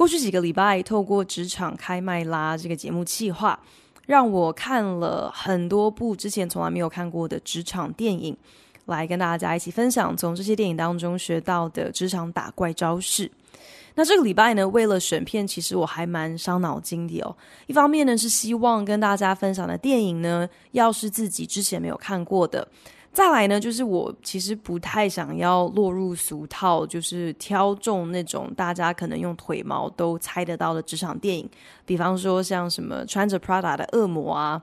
过去几个礼拜，透过职场开麦啦这个节目企划，让我看了很多部之前从来没有看过的职场电影，来跟大家一起分享从这些电影当中学到的职场打怪招式。那这个礼拜呢，为了选片，其实我还蛮伤脑筋的哦。一方面呢，是希望跟大家分享的电影呢，要是自己之前没有看过的。再来呢，就是我其实不太想要落入俗套，就是挑中那种大家可能用腿毛都猜得到的职场电影，比方说像什么穿着 Prada 的恶魔啊。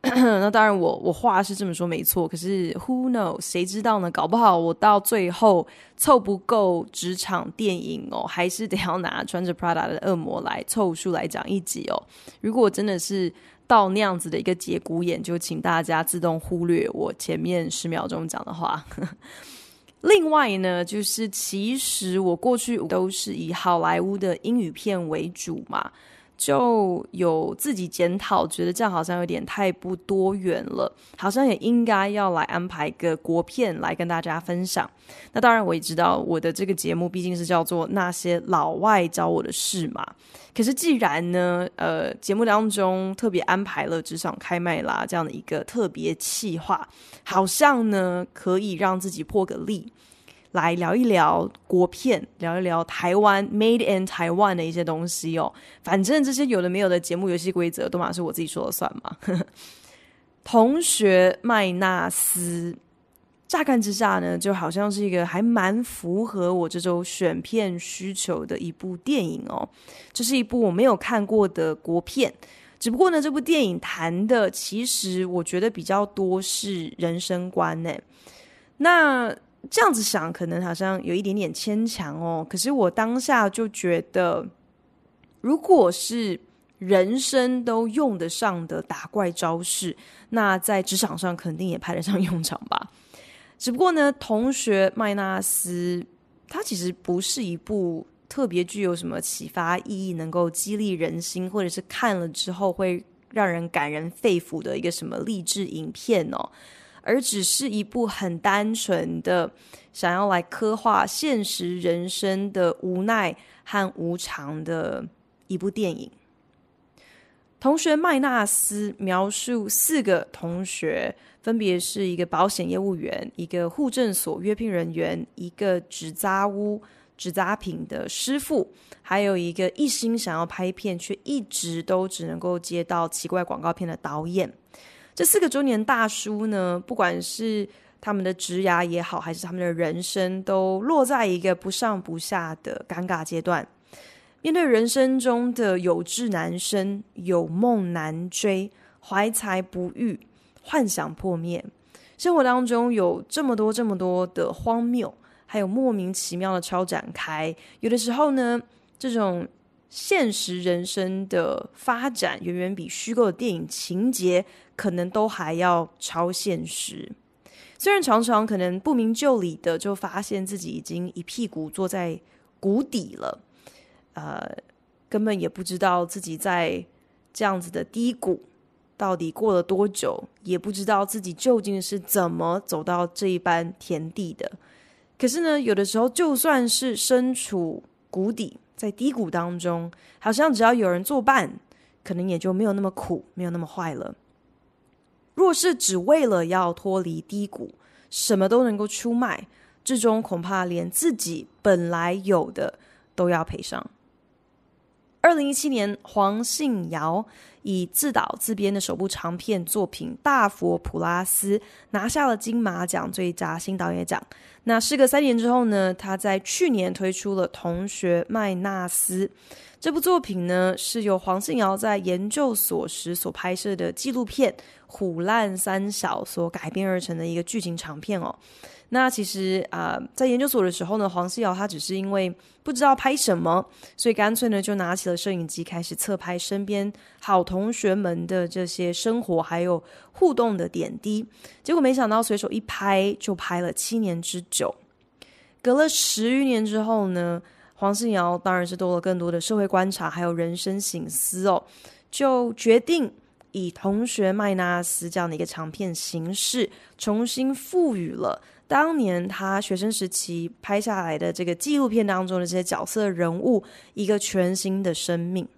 那当然我，我话是这么说没错，可是 Who knows？谁知道呢？搞不好我到最后凑不够职场电影哦，还是得要拿穿着 Prada 的恶魔来凑数来讲一集哦。如果真的是。到那样子的一个节骨眼，就请大家自动忽略我前面十秒钟讲的话。另外呢，就是其实我过去都是以好莱坞的英语片为主嘛。就有自己检讨，觉得这样好像有点太不多元了，好像也应该要来安排个国片来跟大家分享。那当然，我也知道我的这个节目毕竟是叫做那些老外教我的事嘛。可是既然呢，呃，节目当中特别安排了职场开麦啦这样的一个特别企划，好像呢可以让自己破个例。来聊一聊国片，聊一聊台湾 Made in Taiwan 的一些东西哦。反正这些有的没有的节目游戏规则，都嘛是我自己说了算嘛。同学麦纳斯，乍看之下呢，就好像是一个还蛮符合我这周选片需求的一部电影哦。这是一部我没有看过的国片，只不过呢，这部电影谈的其实我觉得比较多是人生观呢。那这样子想，可能好像有一点点牵强哦。可是我当下就觉得，如果是人生都用得上的打怪招式，那在职场上肯定也派得上用场吧。只不过呢，同学麦纳斯，它其实不是一部特别具有什么启发意义、能够激励人心，或者是看了之后会让人感人肺腑的一个什么励志影片哦。而只是一部很单纯的想要来刻画现实人生的无奈和无常的一部电影。同学麦纳斯描述四个同学，分别是一个保险业务员、一个户政所约聘人员、一个纸扎屋纸扎品的师傅，还有一个一心想要拍片却一直都只能够接到奇怪广告片的导演。这四个中年大叔呢，不管是他们的职涯也好，还是他们的人生，都落在一个不上不下的尴尬阶段。面对人生中的有志难伸、有梦难追、怀才不遇、幻想破灭，生活当中有这么多这么多的荒谬，还有莫名其妙的超展开。有的时候呢，这种现实人生的发展，远远比虚构的电影情节。可能都还要超现实，虽然常常可能不明就里的就发现自己已经一屁股坐在谷底了，呃，根本也不知道自己在这样子的低谷到底过了多久，也不知道自己究竟是怎么走到这一般田地的。可是呢，有的时候就算是身处谷底，在低谷当中，好像只要有人作伴，可能也就没有那么苦，没有那么坏了。若是只为了要脱离低谷，什么都能够出卖，最终恐怕连自己本来有的都要赔上。二零一七年，黄信尧以自导自编的首部长片作品《大佛普拉斯》拿下了金马奖最佳新导演奖。那事隔三年之后呢，他在去年推出了《同学麦纳斯》。这部作品呢，是由黄信尧在研究所时所拍摄的纪录片《虎烂三小》所改编而成的一个剧情长片哦。那其实啊、在研究所的时候呢，黄思瑶他只是因为不知道拍什么，所以干脆呢就拿起了摄影机，开始侧拍身边好同学们的这些生活还有互动的点滴。结果没想到随手一拍就拍了七年之久。隔了十余年之后呢，黄信尧当然是多了更多的社会观察还有人生醒思哦，就决定。以同学麦纳斯这样的一个长片形式，重新赋予了当年他学生时期拍下来的这个纪录片当中的这些角色人物一个全新的生命。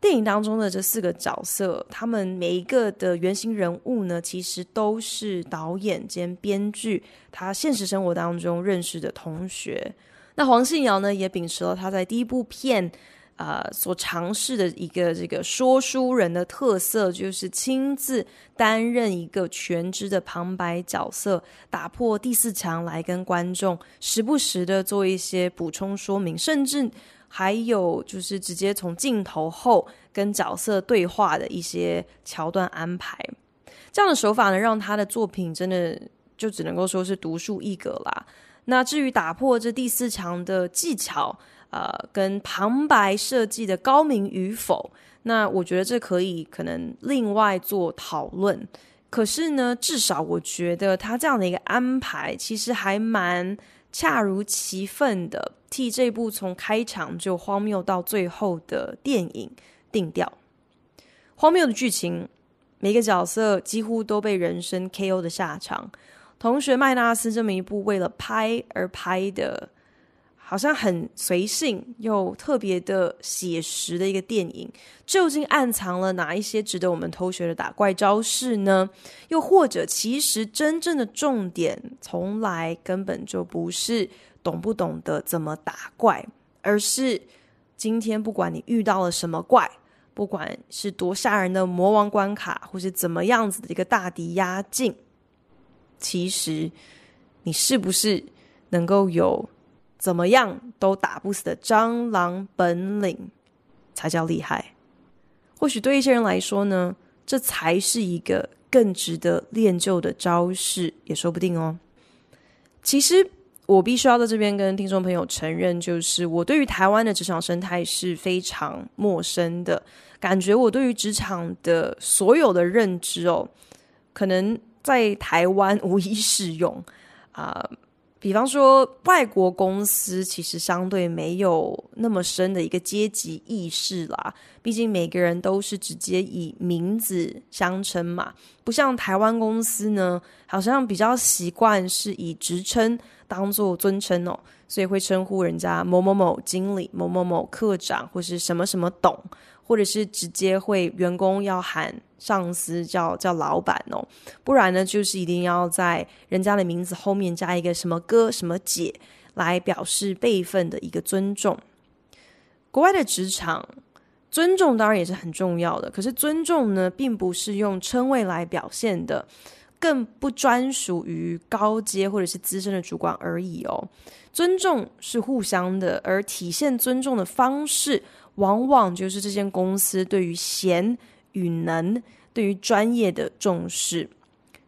电影当中的这四个角色，他们每一个的原型人物呢，其实都是导演兼编剧他现实生活当中认识的同学。那黄信尧呢，也秉持了他在第一部片。呃，所尝试的一个这个说书人的特色，就是亲自担任一个全职的旁白角色，打破第四墙来跟观众时不时的做一些补充说明，甚至还有就是直接从镜头后跟角色对话的一些桥段安排。这样的手法呢，让他的作品真的就只能够说是独树一格啦。那至于打破这第四墙的技巧，呃，跟旁白设计的高明与否，那我觉得这可以可能另外做讨论。可是呢，至少我觉得他这样的一个安排，其实还蛮恰如其分的，替这部从开场就荒谬到最后的电影定调。荒谬的剧情，每个角色几乎都被人生 KO 的下场。同学麦纳斯这么一部为了拍而拍的。好像很随性又特别的写实的一个电影，究竟暗藏了哪一些值得我们偷学的打怪招式呢？又或者，其实真正的重点从来根本就不是懂不懂得怎么打怪，而是今天不管你遇到了什么怪，不管是多吓人的魔王关卡，或是怎么样子的一个大敌压境，其实你是不是能够有？怎么样都打不死的蟑螂本领才叫厉害。或许对一些人来说呢，这才是一个更值得练就的招式，也说不定哦。其实我必须要在这边跟听众朋友承认，就是我对于台湾的职场生态是非常陌生的，感觉我对于职场的所有的认知哦，可能在台湾无一适用啊。比方说，外国公司其实相对没有那么深的一个阶级意识啦。毕竟每个人都是直接以名字相称嘛，不像台湾公司呢，好像比较习惯是以职称当做尊称哦，所以会称呼人家某某某经理、某某某课长或是什么什么董。或者是直接会员工要喊上司叫叫老板哦，不然呢就是一定要在人家的名字后面加一个什么哥什么姐来表示辈分的一个尊重。国外的职场尊重当然也是很重要的，可是尊重呢并不是用称谓来表现的，更不专属于高阶或者是资深的主管而已哦。尊重是互相的，而体现尊重的方式。往往就是这间公司对于贤与能、对于专业的重视。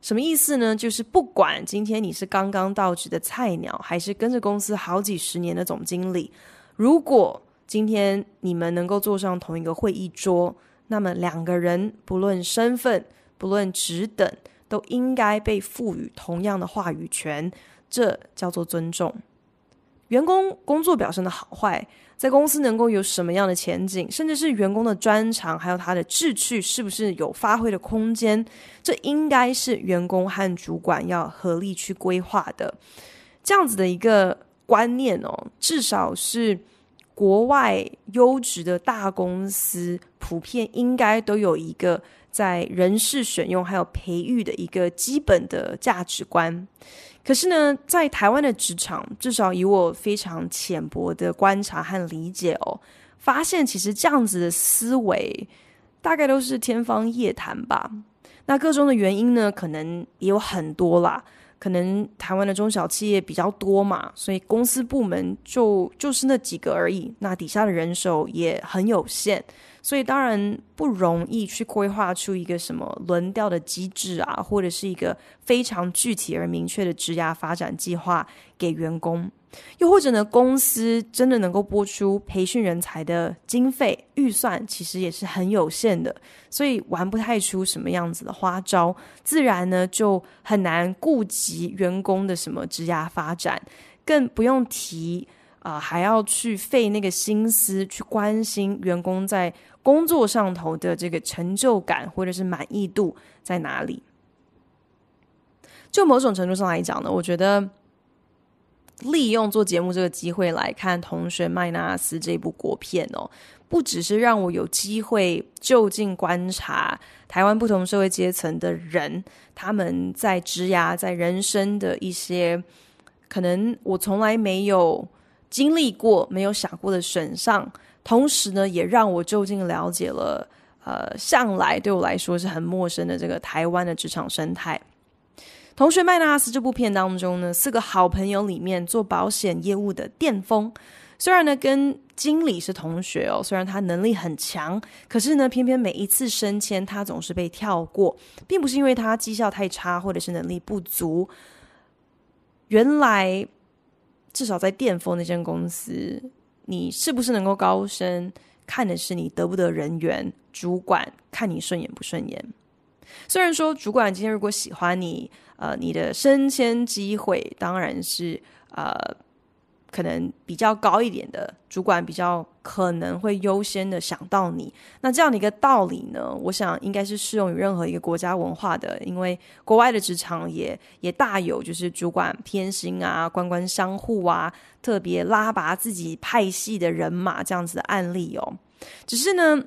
什么意思呢？就是不管今天你是刚刚到职的菜鸟，还是跟着公司好几十年的总经理，如果今天你们能够坐上同一个会议桌，那么两个人不论身份、不论职等，都应该被赋予同样的话语权。这叫做尊重。员工工作表现的好坏，在公司能够有什么样的前景，甚至是员工的专长，还有他的志趣，是不是有发挥的空间？这应该是员工和主管要合力去规划的。这样子的一个观念哦，至少是国外优质的大公司普遍应该都有一个在人事选用还有培育的一个基本的价值观。可是呢，在台湾的职场，至少以我非常浅薄的观察和理解哦，发现其实这样子的思维大概都是天方夜谭吧。那个中的原因呢，可能也有很多啦。可能台湾的中小企业比较多嘛，所以公司部门就就是那几个而已。那底下的人手也很有限，所以当然不容易去规划出一个什么轮调的机制啊，或者是一个非常具体而明确的职涯发展计划给员工。又或者呢，公司真的能够拨出培训人才的经费预算，其实也是很有限的，所以玩不太出什么样子的花招，自然呢就很难顾及员工的什么职涯发展，更不用提啊、呃，还要去费那个心思去关心员工在工作上头的这个成就感或者是满意度在哪里。就某种程度上来讲呢，我觉得。利用做节目这个机会来看《同学麦纳斯》这部国片哦，不只是让我有机会就近观察台湾不同社会阶层的人，他们在职涯、在人生的一些可能我从来没有经历过、没有想过的选项，同时呢，也让我就近了解了呃，向来对我来说是很陌生的这个台湾的职场生态。同学麦娜丝这部片当中呢，四个好朋友里面做保险业务的电风，虽然呢跟经理是同学哦，虽然他能力很强，可是呢偏偏每一次升迁他总是被跳过，并不是因为他绩效太差或者是能力不足，原来至少在巅峰那间公司，你是不是能够高升，看的是你得不得人缘，主管看你顺眼不顺眼。虽然说主管今天如果喜欢你，呃，你的升迁机会当然是呃可能比较高一点的，主管比较可能会优先的想到你。那这样的一个道理呢，我想应该是适用于任何一个国家文化的，因为国外的职场也也大有就是主管偏心啊、官官相护啊、特别拉拔自己派系的人马这样子的案例哦。只是呢，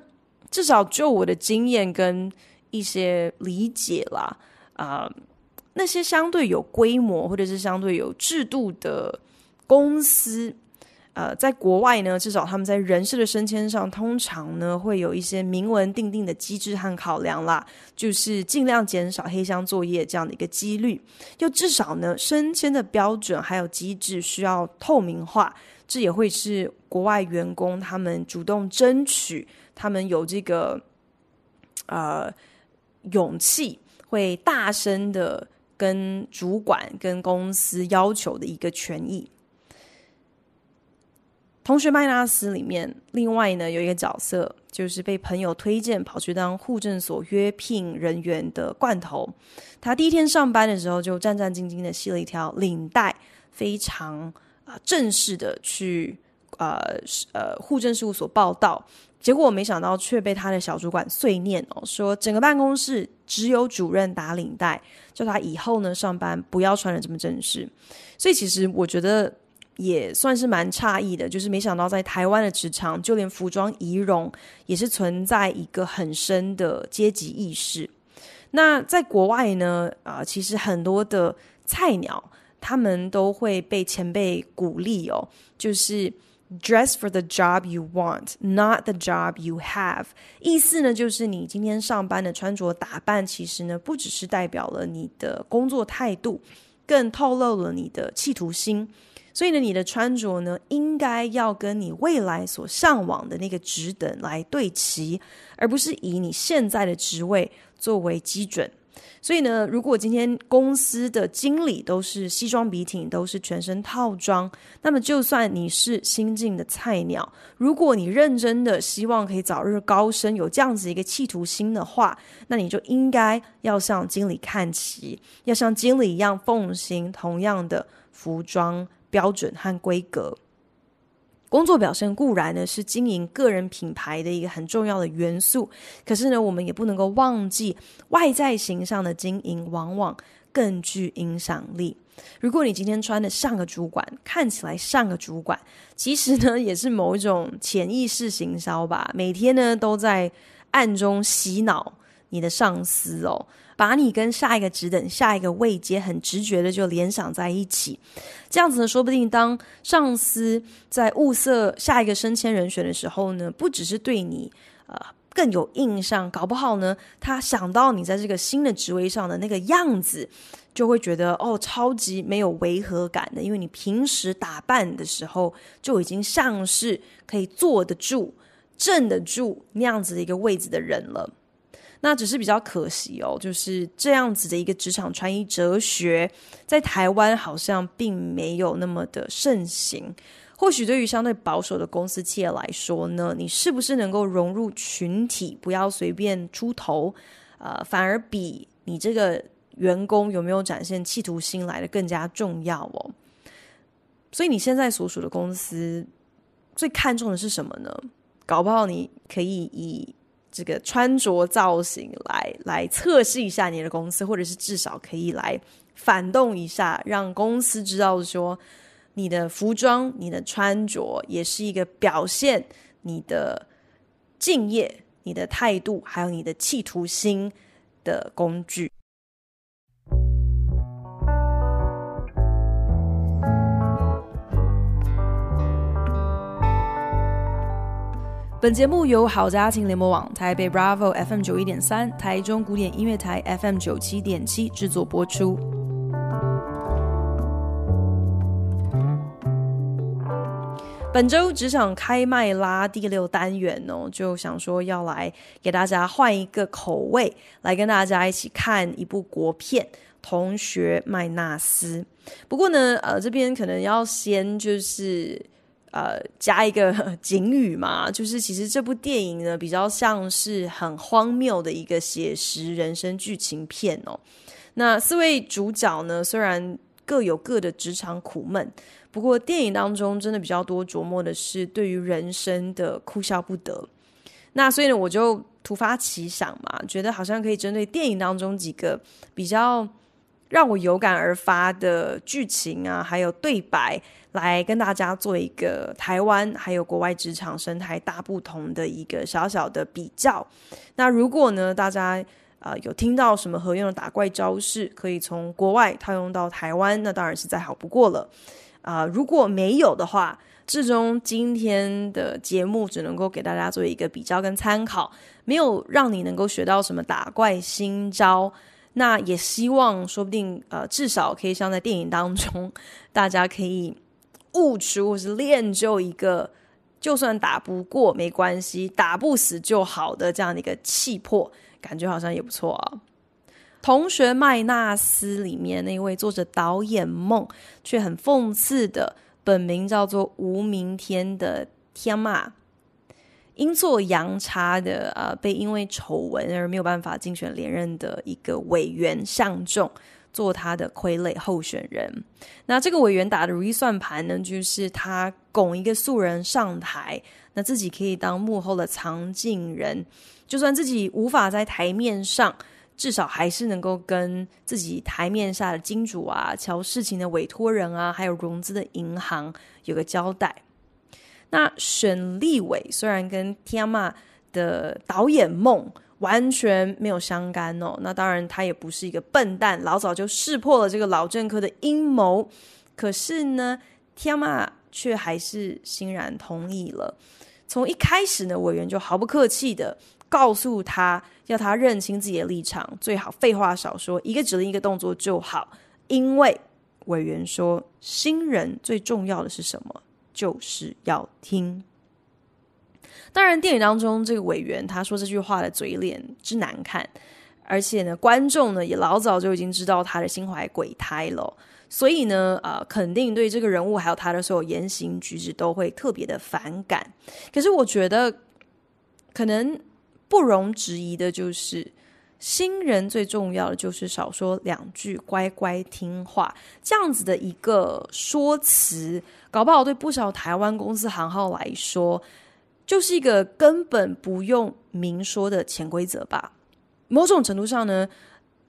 至少就我的经验跟一些理解啦，啊、那些相对有规模或者是相对有制度的公司，呃，在国外呢，至少他们在人事的升迁上，通常呢会有一些明文定定的机制和考量啦，就是尽量减少黑箱作业这样的一个几率，又至少呢，升迁的标准还有机制需要透明化，这也会是国外员工他们主动争取，他们有这个，呃。勇气会大声的跟主管、跟公司要求的一个权益。同学麦拉斯里面，另外呢有一个角色，就是被朋友推荐跑去当户政所约聘人员的罐头。他第一天上班的时候，就战战兢兢的系了一条领带，非常啊正式的去呃呃户政事务所报到。结果我没想到，却被他的小主管碎念哦，说整个办公室只有主任打领带，叫他以后呢上班不要穿的这么正式。所以其实我觉得也算是蛮诧异的，就是没想到在台湾的职场，就连服装仪容也是存在一个很深的阶级意识。那在国外呢，啊、其实很多的菜鸟他们都会被前辈鼓励哦，就是。Dress for the job you want, not the job you have。意思呢，就是你今天上班的穿着打扮，其实呢，不只是代表了你的工作态度，更透露了你的企图心。所以呢，你的穿着呢，应该要跟你未来所向往的那个职等来对齐，而不是以你现在的职位作为基准。所以呢，如果今天公司的经理都是西装笔挺，都是全身套装，那么就算你是新进的菜鸟，如果你认真的希望可以早日高升，有这样子一个企图心的话，那你就应该要向经理看齐，要像经理一样奉行同样的服装标准和规格。工作表现固然呢是经营个人品牌的一个很重要的元素，可是呢，我们也不能够忘记外在形象的经营往往更具影响力。如果你今天穿的像个主管，看起来像个主管，其实呢 也是某一种潜意识行销吧，每天呢都在暗中洗脑你的上司哦。把你跟下一个职等、下一个位阶很直觉的就联想在一起，这样子呢，说不定当上司在物色下一个升迁人选的时候呢，不只是对你呃更有印象，搞不好呢，他想到你在这个新的职位上的那个样子，就会觉得哦，超级没有违和感的，因为你平时打扮的时候就已经像是可以坐得住镇得住那样子的一个位置的人了。那只是比较可惜哦，就是这样子的一个职场穿衣哲学，在台湾好像并没有那么的盛行。或许对于相对保守的公司企业来说呢，你是不是能够融入群体，不要随便出头，呃，反而比你这个员工有没有展现企图心来的更加重要哦。所以你现在所属的公司最看重的是什么呢？搞不好你可以以。这个穿着造型来来测试一下你的公司，或者是至少可以来反动一下，让公司知道说你的服装、你的穿着也是一个表现你的敬业、你的态度，还有你的企图心的工具。本节目由好家庭联盟网、台北 Bravo FM 九一点三、台中古典音乐台 FM 九七点七制作播出。本周职场开麦拉第六单元哦，就想说要来给大家换一个口味，来跟大家一起看一部国片《同学麦纳斯》。不过呢，呃，这边可能要先就是。呃，加一个 警语嘛，就是其实这部电影呢，比较像是很荒谬的一个写实人生剧情片哦。那四位主角呢，虽然各有各的职场苦闷，不过电影当中真的比较多琢磨的是对于人生的哭笑不得。那所以呢，我就突发奇想嘛，觉得好像可以针对电影当中几个比较让我有感而发的剧情啊，还有对白。来跟大家做一个台湾还有国外职场生态大不同的一个小小的比较。那如果呢，大家呃有听到什么合用的打怪招式，可以从国外套用到台湾，那当然是再好不过了。啊、如果没有的话，至终今天的节目只能够给大家做一个比较跟参考，没有让你能够学到什么打怪新招。那也希望说不定呃至少可以像在电影当中，大家可以。悟出或是练就一个，就算打不过没关系，打不死就好的这样的一个气魄，感觉好像也不错啊。同学麦纳斯里面那位做着导演梦却很讽刺的本名叫做吴明天的天马，阴错阳差的呃，被因为丑闻而没有办法竞选连任的一个委员上中。做他的傀儡候选人，那这个委员打的如意算盘呢，就是他拱一个素人上台，那自己可以当幕后的藏镜人，就算自己无法在台面上，至少还是能够跟自己台面下的金主啊、乔事情的委托人啊，还有融资的银行有个交代。那选立委虽然跟天马的导演梦。完全没有相干哦，那当然他也不是一个笨蛋，老早就识破了这个老政客的阴谋。可是呢，天马却还是欣然同意了。从一开始呢，委员就毫不客气的告诉他，要他认清自己的立场，最好废话少说，一个指令一个动作就好。因为委员说，新人最重要的是什么？就是要听。当然，电影当中这个委员他说这句话的嘴脸之难看，而且呢，观众呢也老早就已经知道他的心怀鬼胎了，所以呢，呃，肯定对这个人物还有他的所有言行举止都会特别的反感。可是我觉得，可能不容置疑的就是，新人最重要的就是少说两句，乖乖听话，这样子的一个说辞，搞不好对不少台湾公司行号来说。就是一个根本不用明说的潜规则吧。某种程度上呢，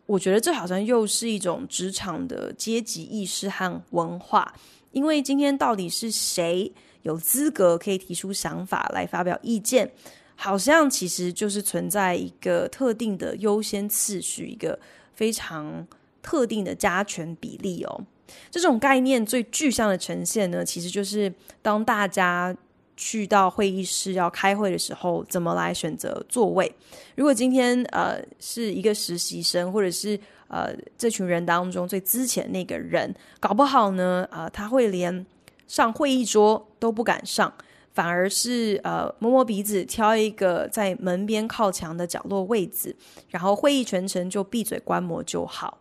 我觉得这好像又是一种职场的阶级意识和文化。因为今天到底是谁有资格可以提出想法来发表意见，好像其实就是存在一个特定的优先次序，一个非常特定的加权比例哦。这种概念最具象的呈现呢，其实就是当大家。去到会议室要开会的时候，怎么来选择座位？如果今天呃是一个实习生，或者是呃这群人当中最资浅那个人，搞不好呢，呃他会连上会议桌都不敢上，反而是呃摸摸鼻子，挑一个在门边靠墙的角落位置，然后会议全程就闭嘴观摩就好。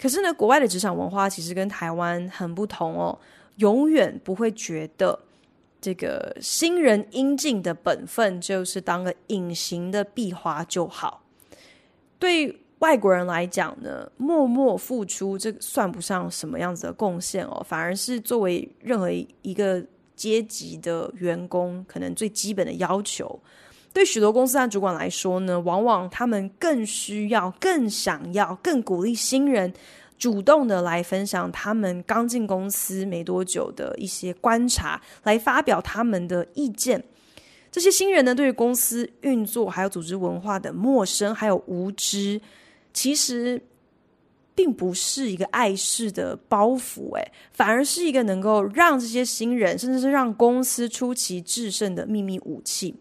可是呢，国外的职场文化其实跟台湾很不同哦，永远不会觉得这个新人应尽的本分就是当个隐形的壁花就好。对外国人来讲呢，默默付出这算不上什么样子的贡献哦，反而是作为任何一个阶级的员工，可能最基本的要求。对许多公司和主管来说呢，往往他们更需要、更想要、更鼓励新人主动的来分享他们刚进公司没多久的一些观察，来发表他们的意见。这些新人呢，对于公司运作还有组织文化的陌生还有无知，其实并不是一个碍事的包袱，诶，反而是一个能够让这些新人，甚至是让公司出奇制胜的秘密武器。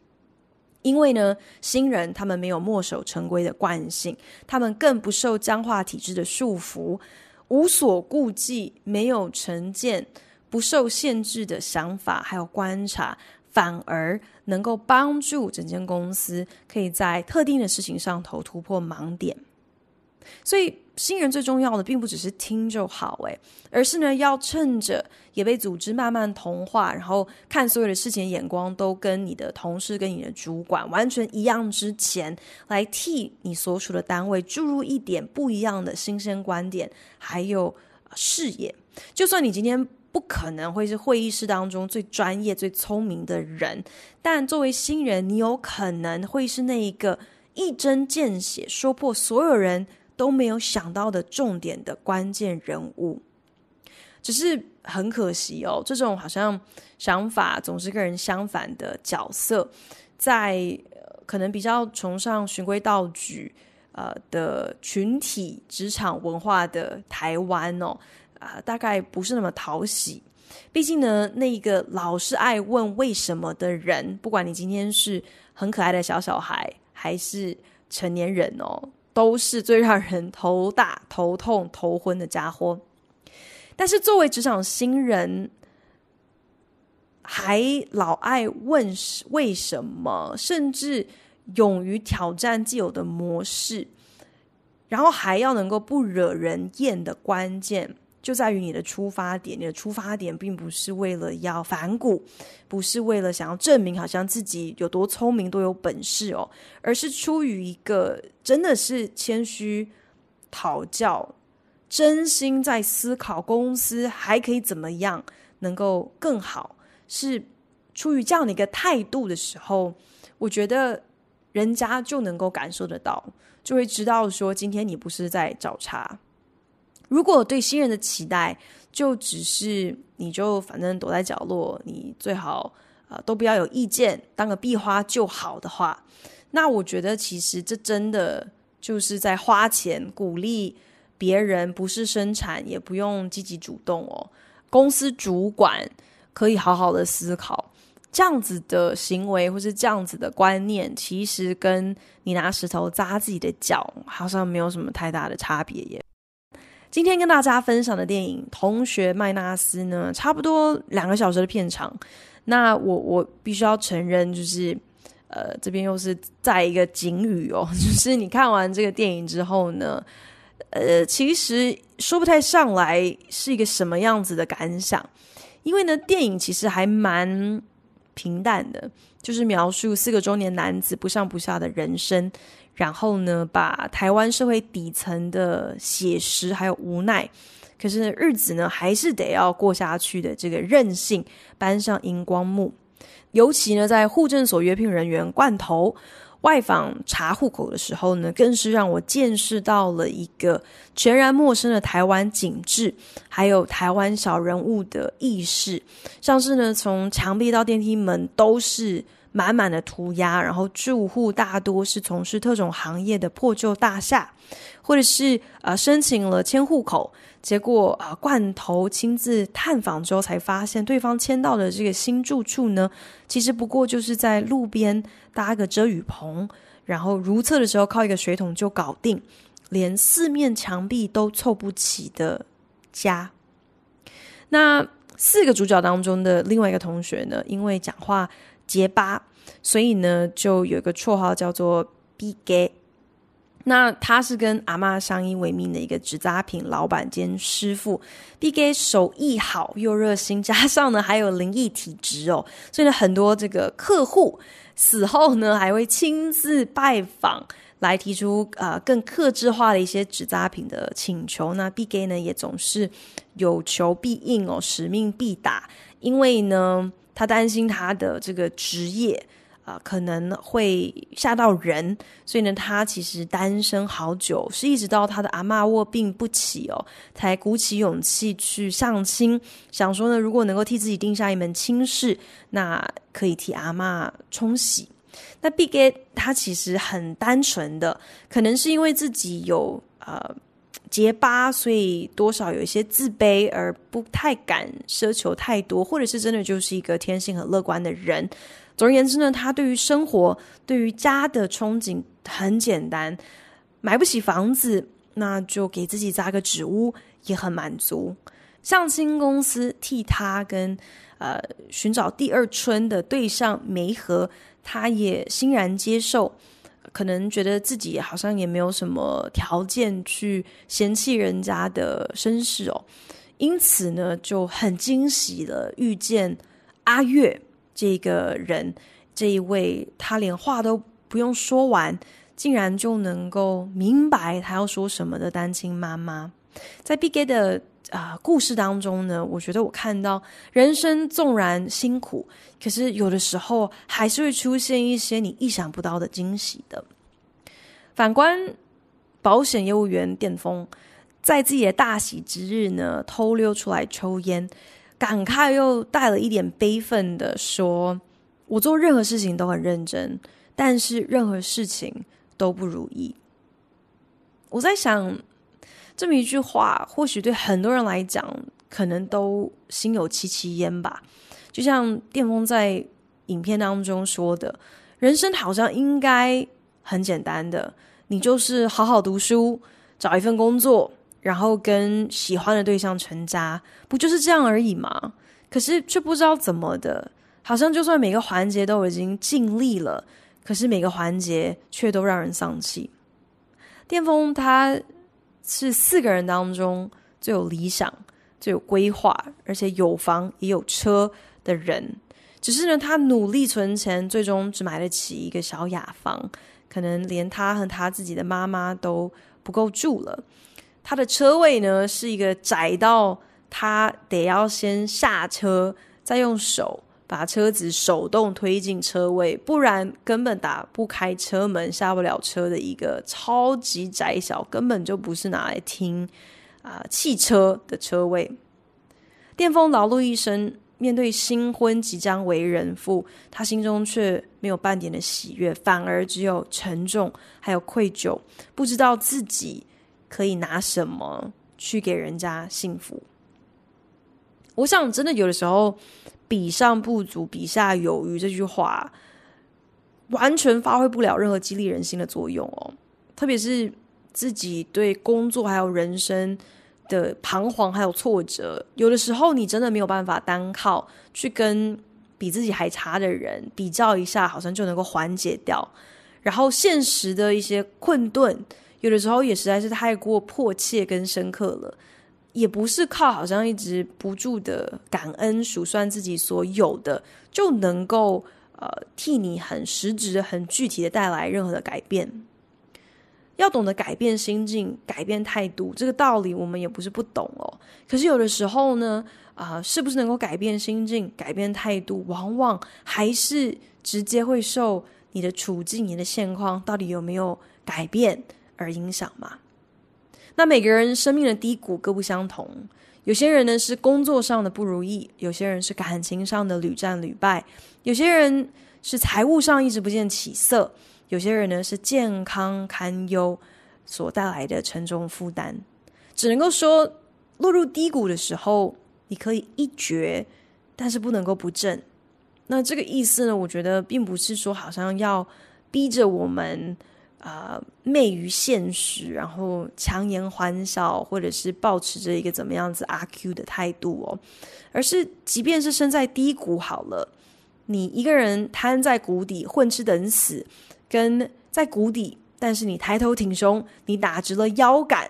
因为呢，新人他们没有墨守成规的惯性，他们更不受僵化体制的束缚，无所顾忌，没有成见，不受限制的想法，还有观察，反而能够帮助整间公司可以在特定的事情上头突破盲点。所以，新人最重要的并不只是听就好，诶，而是呢，要趁着也被组织慢慢同化，然后看所有的事情眼光都跟你的同事、跟你的主管完全一样之前，来替你所属的单位注入一点不一样的新鲜观点，还有视野。就算你今天不可能会是会议室当中最专业、最聪明的人，但作为新人，你有可能会是那一个一针见血说破所有人都没有想到的重点的关键人物，只是很可惜哦，这种好像想法总是跟人相反的角色，在可能比较崇尚循规蹈矩呃的群体职场文化的台湾哦，啊、大概不是那么讨喜。毕竟呢，那个老是爱问为什么的人，不管你今天是很可爱的小小孩，还是成年人哦。都是最让人头大、头痛、头昏的家伙。但是作为职场新人，还老爱问为什么，甚至勇于挑战既有的模式，然后还要能够不惹人厌的关键。就在于你的出发点，你的出发点并不是为了要反骨，不是为了想要证明好像自己有多聪明、多有本事哦，而是出于一个真的是谦虚讨教，真心在思考公司还可以怎么样能够更好，是出于这样的一个态度的时候，我觉得人家就能够感受得到，就会知道说今天你不是在找茬。如果对新人的期待就只是你就反正躲在角落，你最好呃都不要有意见，当个壁花就好的话，那我觉得其实这真的就是在花钱鼓励别人，不是生产，也不用积极主动哦。公司主管可以好好的思考，这样子的行为或是这样子的观念，其实跟你拿石头砸自己的脚好像没有什么太大的差别耶。今天跟大家分享的电影《同学麦纳斯》呢，差不多两个小时的片长。那我我必须要承认，就是呃，这边又是在一个警语哦，就是你看完这个电影之后呢，呃，其实说不太上来是一个什么样子的感想，因为呢，电影其实还蛮平淡的，就是描述四个中年男子不上不下的人生。然后呢，把台湾社会底层的写实还有无奈，可是，日子呢还是得要过下去的这个韧性搬上荧光幕。尤其呢，在户政所约聘人员罐头外访查户口的时候呢，更是让我见识到了一个全然陌生的台湾景致，还有台湾小人物的意识。像是呢，从墙壁到电梯门都是。满满的涂鸦，然后住户大多是从事特种行业的破旧大厦，或者是呃申请了迁户口，结果啊、呃、罐头亲自探访之后才发现，对方迁到的这个新住处呢，其实不过就是在路边搭个遮雨棚，然后如厕的时候靠一个水桶就搞定，连四面墙壁都凑不齐的家。那四个主角当中的另外一个同学呢，因为讲话结巴，所以呢就有一个绰号叫做“毕给”。那他是跟阿妈相依为命的一个纸扎品老板兼师傅，毕给手艺好又热心，加上呢还有灵异体质哦，所以呢很多这个客户死后呢还会亲自拜访，来提出呃更克制化的一些纸扎品的请求。那毕给呢也总是有求必应哦，使命必达，因为呢他担心他的这个职业。啊、可能会吓到人，所以呢，他其实单身好久，是一直到他的阿嬷卧病不起哦，才鼓起勇气去相亲，想说呢，如果能够替自己定下一门亲事，那可以替阿嬷冲喜。那毕给他其实很单纯的，可能是因为自己有呃结巴，所以多少有一些自卑，而不太敢奢求太多，或者是真的就是一个天性很乐观的人。总而言之呢，他对于生活、对于家的憧憬很简单，买不起房子，那就给自己扎个纸屋也很满足。相亲公司替他跟呃寻找第二春的对象梅和，他也欣然接受。可能觉得自己好像也没有什么条件去嫌弃人家的身世哦，因此呢就很惊喜的遇见阿月。这个人，这一位，他连话都不用说完，竟然就能够明白他要说什么的单亲妈妈，在毕给的啊、故事当中呢，我觉得我看到人生纵然辛苦，可是有的时候还是会出现一些你意想不到的惊喜的。反观保险业务员电风，在自己的大喜之日呢，偷溜出来抽烟。感慨又带了一点悲愤的说：“我做任何事情都很认真，但是任何事情都不如意。”我在想，这么一句话，或许对很多人来讲，可能都心有戚戚焉吧。就像电风在影片当中说的：“人生好像应该很简单的，你就是好好读书，找一份工作。”然后跟喜欢的对象成家，不就是这样而已吗？可是却不知道怎么的，好像就算每个环节都已经尽力了，可是每个环节却都让人丧气。电风他是四个人当中最有理想、最有规划，而且有房也有车的人。只是呢，他努力存钱，最终只买得起一个小雅房，可能连他和他自己的妈妈都不够住了。他的车位呢，是一个窄到他得要先下车，再用手把车子手动推进车位，不然根本打不开车门，下不了车的一个超级窄小，根本就不是拿来停啊、汽车的车位。电风劳碌一生，面对新婚即将为人父，他心中却没有半点的喜悦，反而只有沉重，还有愧疚，不知道自己。可以拿什么去给人家幸福？我想，真的有的时候，“比上不足，比下有余”这句话，完全发挥不了任何激励人心的作用哦。特别是自己对工作还有人生的彷徨还有挫折，有的时候你真的没有办法单靠去跟比自己还差的人比较一下，好像就能够缓解掉。然后现实的一些困顿。有的时候也实在是太过迫切跟深刻了，也不是靠好像一直不住的感恩数算自己所有的就能够呃替你很实质的、很具体的带来任何的改变。要懂得改变心境、改变态度，这个道理我们也不是不懂哦。可是有的时候呢，啊、是不是能够改变心境、改变态度，往往还是直接会受你的处境、你的现况到底有没有改变而影响嘛？那每个人生命的低谷各不相同，有些人呢是工作上的不如意，有些人是感情上的屡战屡败，有些人是财务上一直不见起色，有些人呢是健康堪忧所带来的沉重负担。只能够说，落入低谷的时候，你可以一蹶，但是不能够不振。那这个意思呢，我觉得并不是说好像要逼着我们。啊、呃，昧于现实，然后强颜欢笑，或者是抱持着一个怎么样子阿 Q 的态度哦，而是即便是身在低谷好了，你一个人瘫在谷底混吃等死，跟在谷底，但是你抬头挺胸，你打直了腰杆，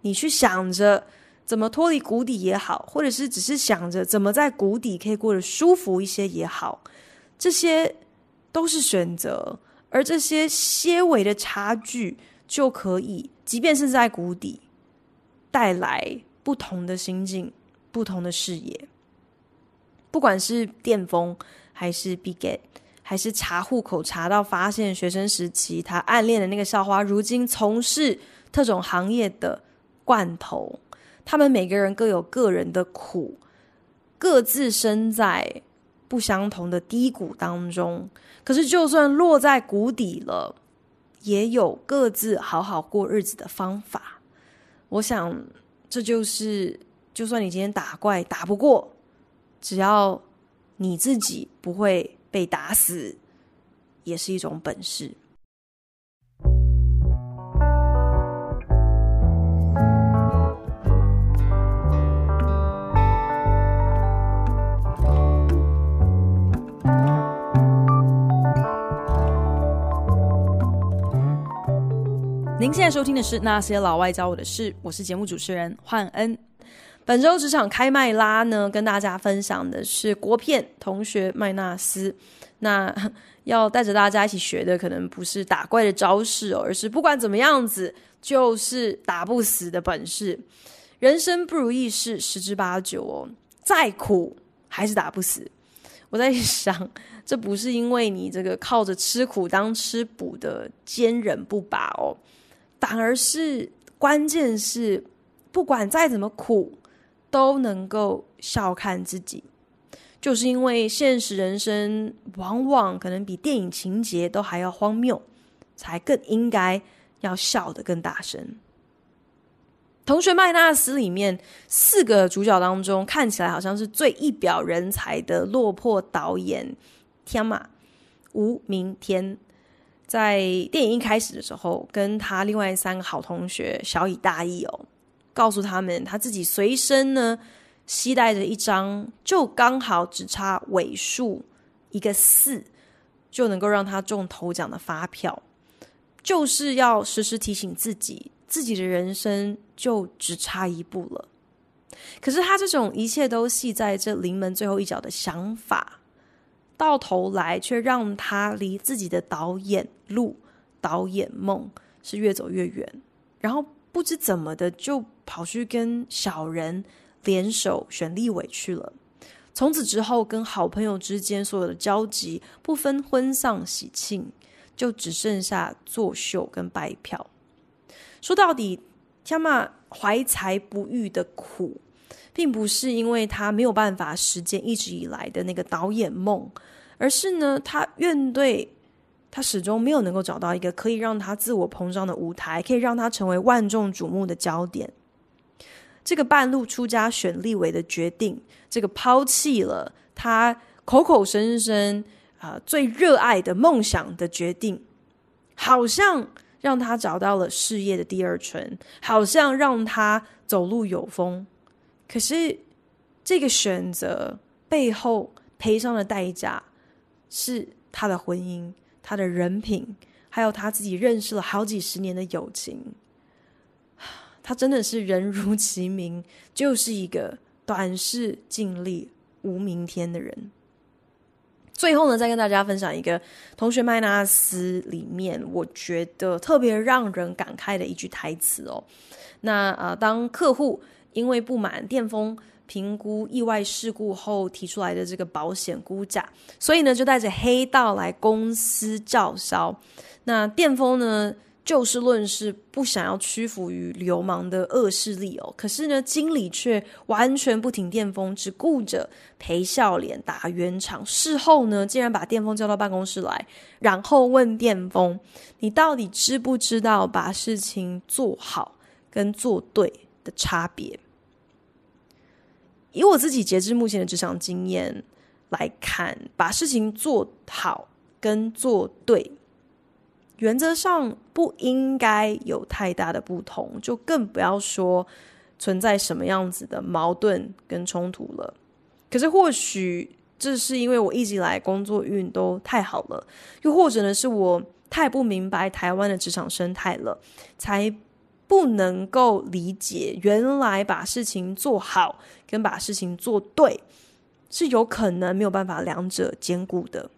你去想着怎么脱离谷底也好，或者是只是想着怎么在谷底可以过得舒服一些也好，这些都是选择。而这些些微的差距，就可以，即便是在谷底，带来不同的心境、不同的视野。不管是巅峰，还是 Biget，还是查户口查到发现学生时期他暗恋的那个校花，如今从事特种行业的罐头，他们每个人各有各人的苦，各自身在不相同的低谷当中。可是，就算落在谷底了，也有各自好好过日子的方法。我想，这就是，就算你今天打怪打不过，只要你自己不会被打死，也是一种本事。您现在收听的是《那些老外教我的事》，我是节目主持人焕恩。本周职场开麦拉呢，跟大家分享的是国片同学麦纳斯。那 要带着大家一起学的，可能不是打怪的招式哦，而是不管怎么样子，就是打不死的本事。人生不如意事十之八九哦，再苦还是打不死。我在想，这不是因为你这个靠着吃苦当吃补的坚韧不拔哦。反而是关键是，不管再怎么苦，都能够笑看自己，就是因为现实人生往往可能比电影情节都还要荒谬，才更应该要笑得更大声。同学麦纳斯里面四个主角当中，看起来好像是最一表人才的落魄导演天马吴明天。在电影一开始的时候，跟他另外三个好同学小以大义哦，告诉他们他自己随身呢携带着一张就刚好只差尾数一个四就能够让他中头奖的发票，就是要时时提醒自己，自己的人生就只差一步了。可是他这种一切都系在这临门最后一脚的想法。到头来，却让他离自己的导演路、导演梦是越走越远。然后不知怎么的，就跑去跟小人联手选立委去了。从此之后，跟好朋友之间所有的交集，不分婚丧喜庆，就只剩下作秀跟拜票。说到底，天马怀才不遇的苦。并不是因为他没有办法实践一直以来的那个导演梦，而是呢，他怨怼他始终没有能够找到一个可以让他自我膨胀的舞台，可以让他成为万众瞩目的焦点。这个半路出家选立委的决定，这个抛弃了他口口声声啊最热爱的梦想的决定，好像让他找到了事业的第二春，好像让他走路有风。可是，这个选择背后赔上的代价，是他的婚姻、他的人品，还有他自己认识了好几十年的友情。他真的是人如其名，就是一个短视、尽力、无明天的人。最后呢，再跟大家分享一个同学麦纳斯里面，我觉得特别让人感慨的一句台词哦。那、呃，当客户。因为不满电风评估意外事故后提出来的这个保险估价，所以呢就带着黑道来公司叫嚣。那电风呢就事论事，不想要屈服于流氓的恶势力哦。可是呢经理却完全不听电风，只顾着赔笑脸打圆场。事后呢竟然把电风叫到办公室来，然后问电风：“你到底知不知道把事情做好跟做对的差别？”以我自己截至目前的职场经验来看，把事情做好跟做对，原则上不应该有太大的不同，就更不要说存在什么样子的矛盾跟冲突了。可是或许这是因为我一直以来工作运都太好了，又或者呢是我太不明白台湾的职场生态了，才不能够理解原来把事情做好跟把事情做对是有可能没有办法两者兼顾的。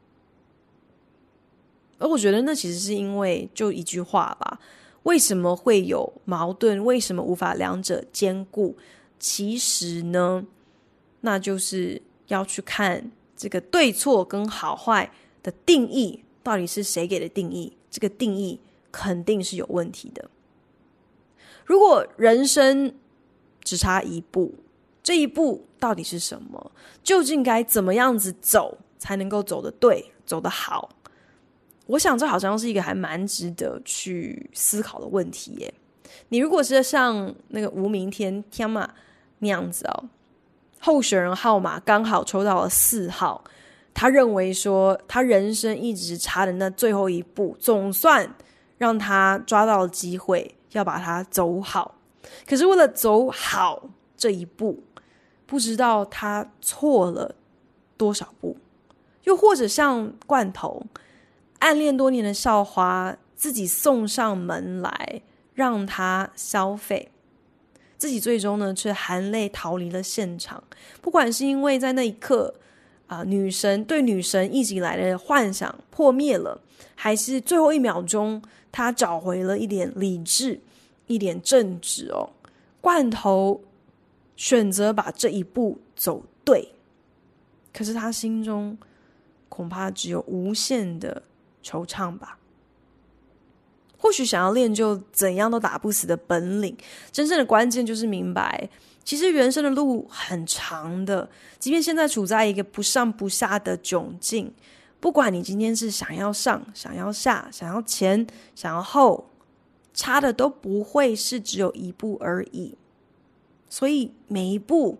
而我觉得那其实是因为就一句话吧，为什么会有矛盾？为什么无法两者兼顾？其实呢，那就是要去看这个对错跟好坏的定义到底是谁给的定义？这个定义肯定是有问题的。如果人生只差一步，这一步到底是什么？究竟该怎么样子走才能够走得对、走得好？我想，这好像是一个还蛮值得去思考的问题耶。你如果是像那个吴明天天马那样子哦，候选人号码刚好抽到了四号，他认为说他人生一直差的那最后一步，总算让他抓到了机会，要把它走好。可是为了走好这一步，不知道他错了多少步，又或者像罐头。暗恋多年的校花，自己送上门来让他消费，自己最终呢却含泪逃离了现场。不管是因为在那一刻啊、女神对女神一直以来的幻想破灭了，还是最后一秒钟他找回了一点理智、一点正直哦，罐头选择把这一步走对，可是他心中恐怕只有无限的。惆怅吧，或许想要练就怎样都打不死的本领，真正的关键就是明白，其实人生的路很长的。即便现在处在一个不上不下的窘境，不管你今天是想要上、想要下、想要前、想要后，差的都不会是只有一步而已。所以每一步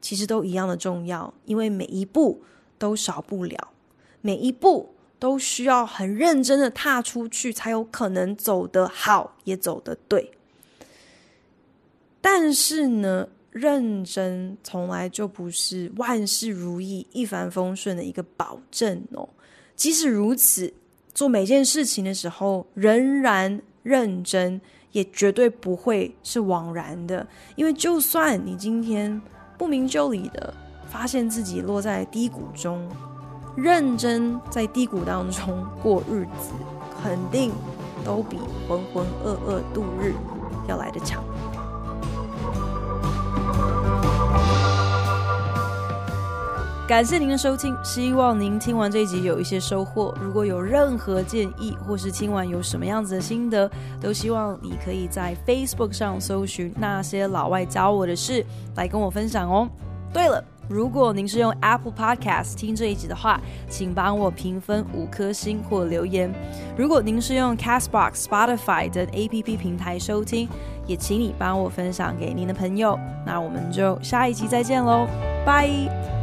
其实都一样的重要，因为每一步都少不了，每一步。都需要很认真的踏出去，才有可能走得好，也走得对。但是呢，认真从来就不是万事如意、一帆风顺的一个保证哦。即使如此，做每件事情的时候仍然认真，也绝对不会是枉然的。因为就算你今天不明就里的发现自己落在低谷中。认真在低谷当中过日子，肯定都比浑浑噩噩度日要来得强。感谢您的收听，希望您听完这一集有一些收获。如果有任何建议，或是听完有什么样子的心得，都希望你可以在 Facebook 上搜寻那些老外教我的事，来跟我分享哦。对了。如果您是用 Apple Podcast 听这一集的话，请帮我评分五颗星或留言。如果您是用 Castbox、Spotify 等 APP 平台收听，也请你帮我分享给您的朋友。那我们就下一集再见喽，拜。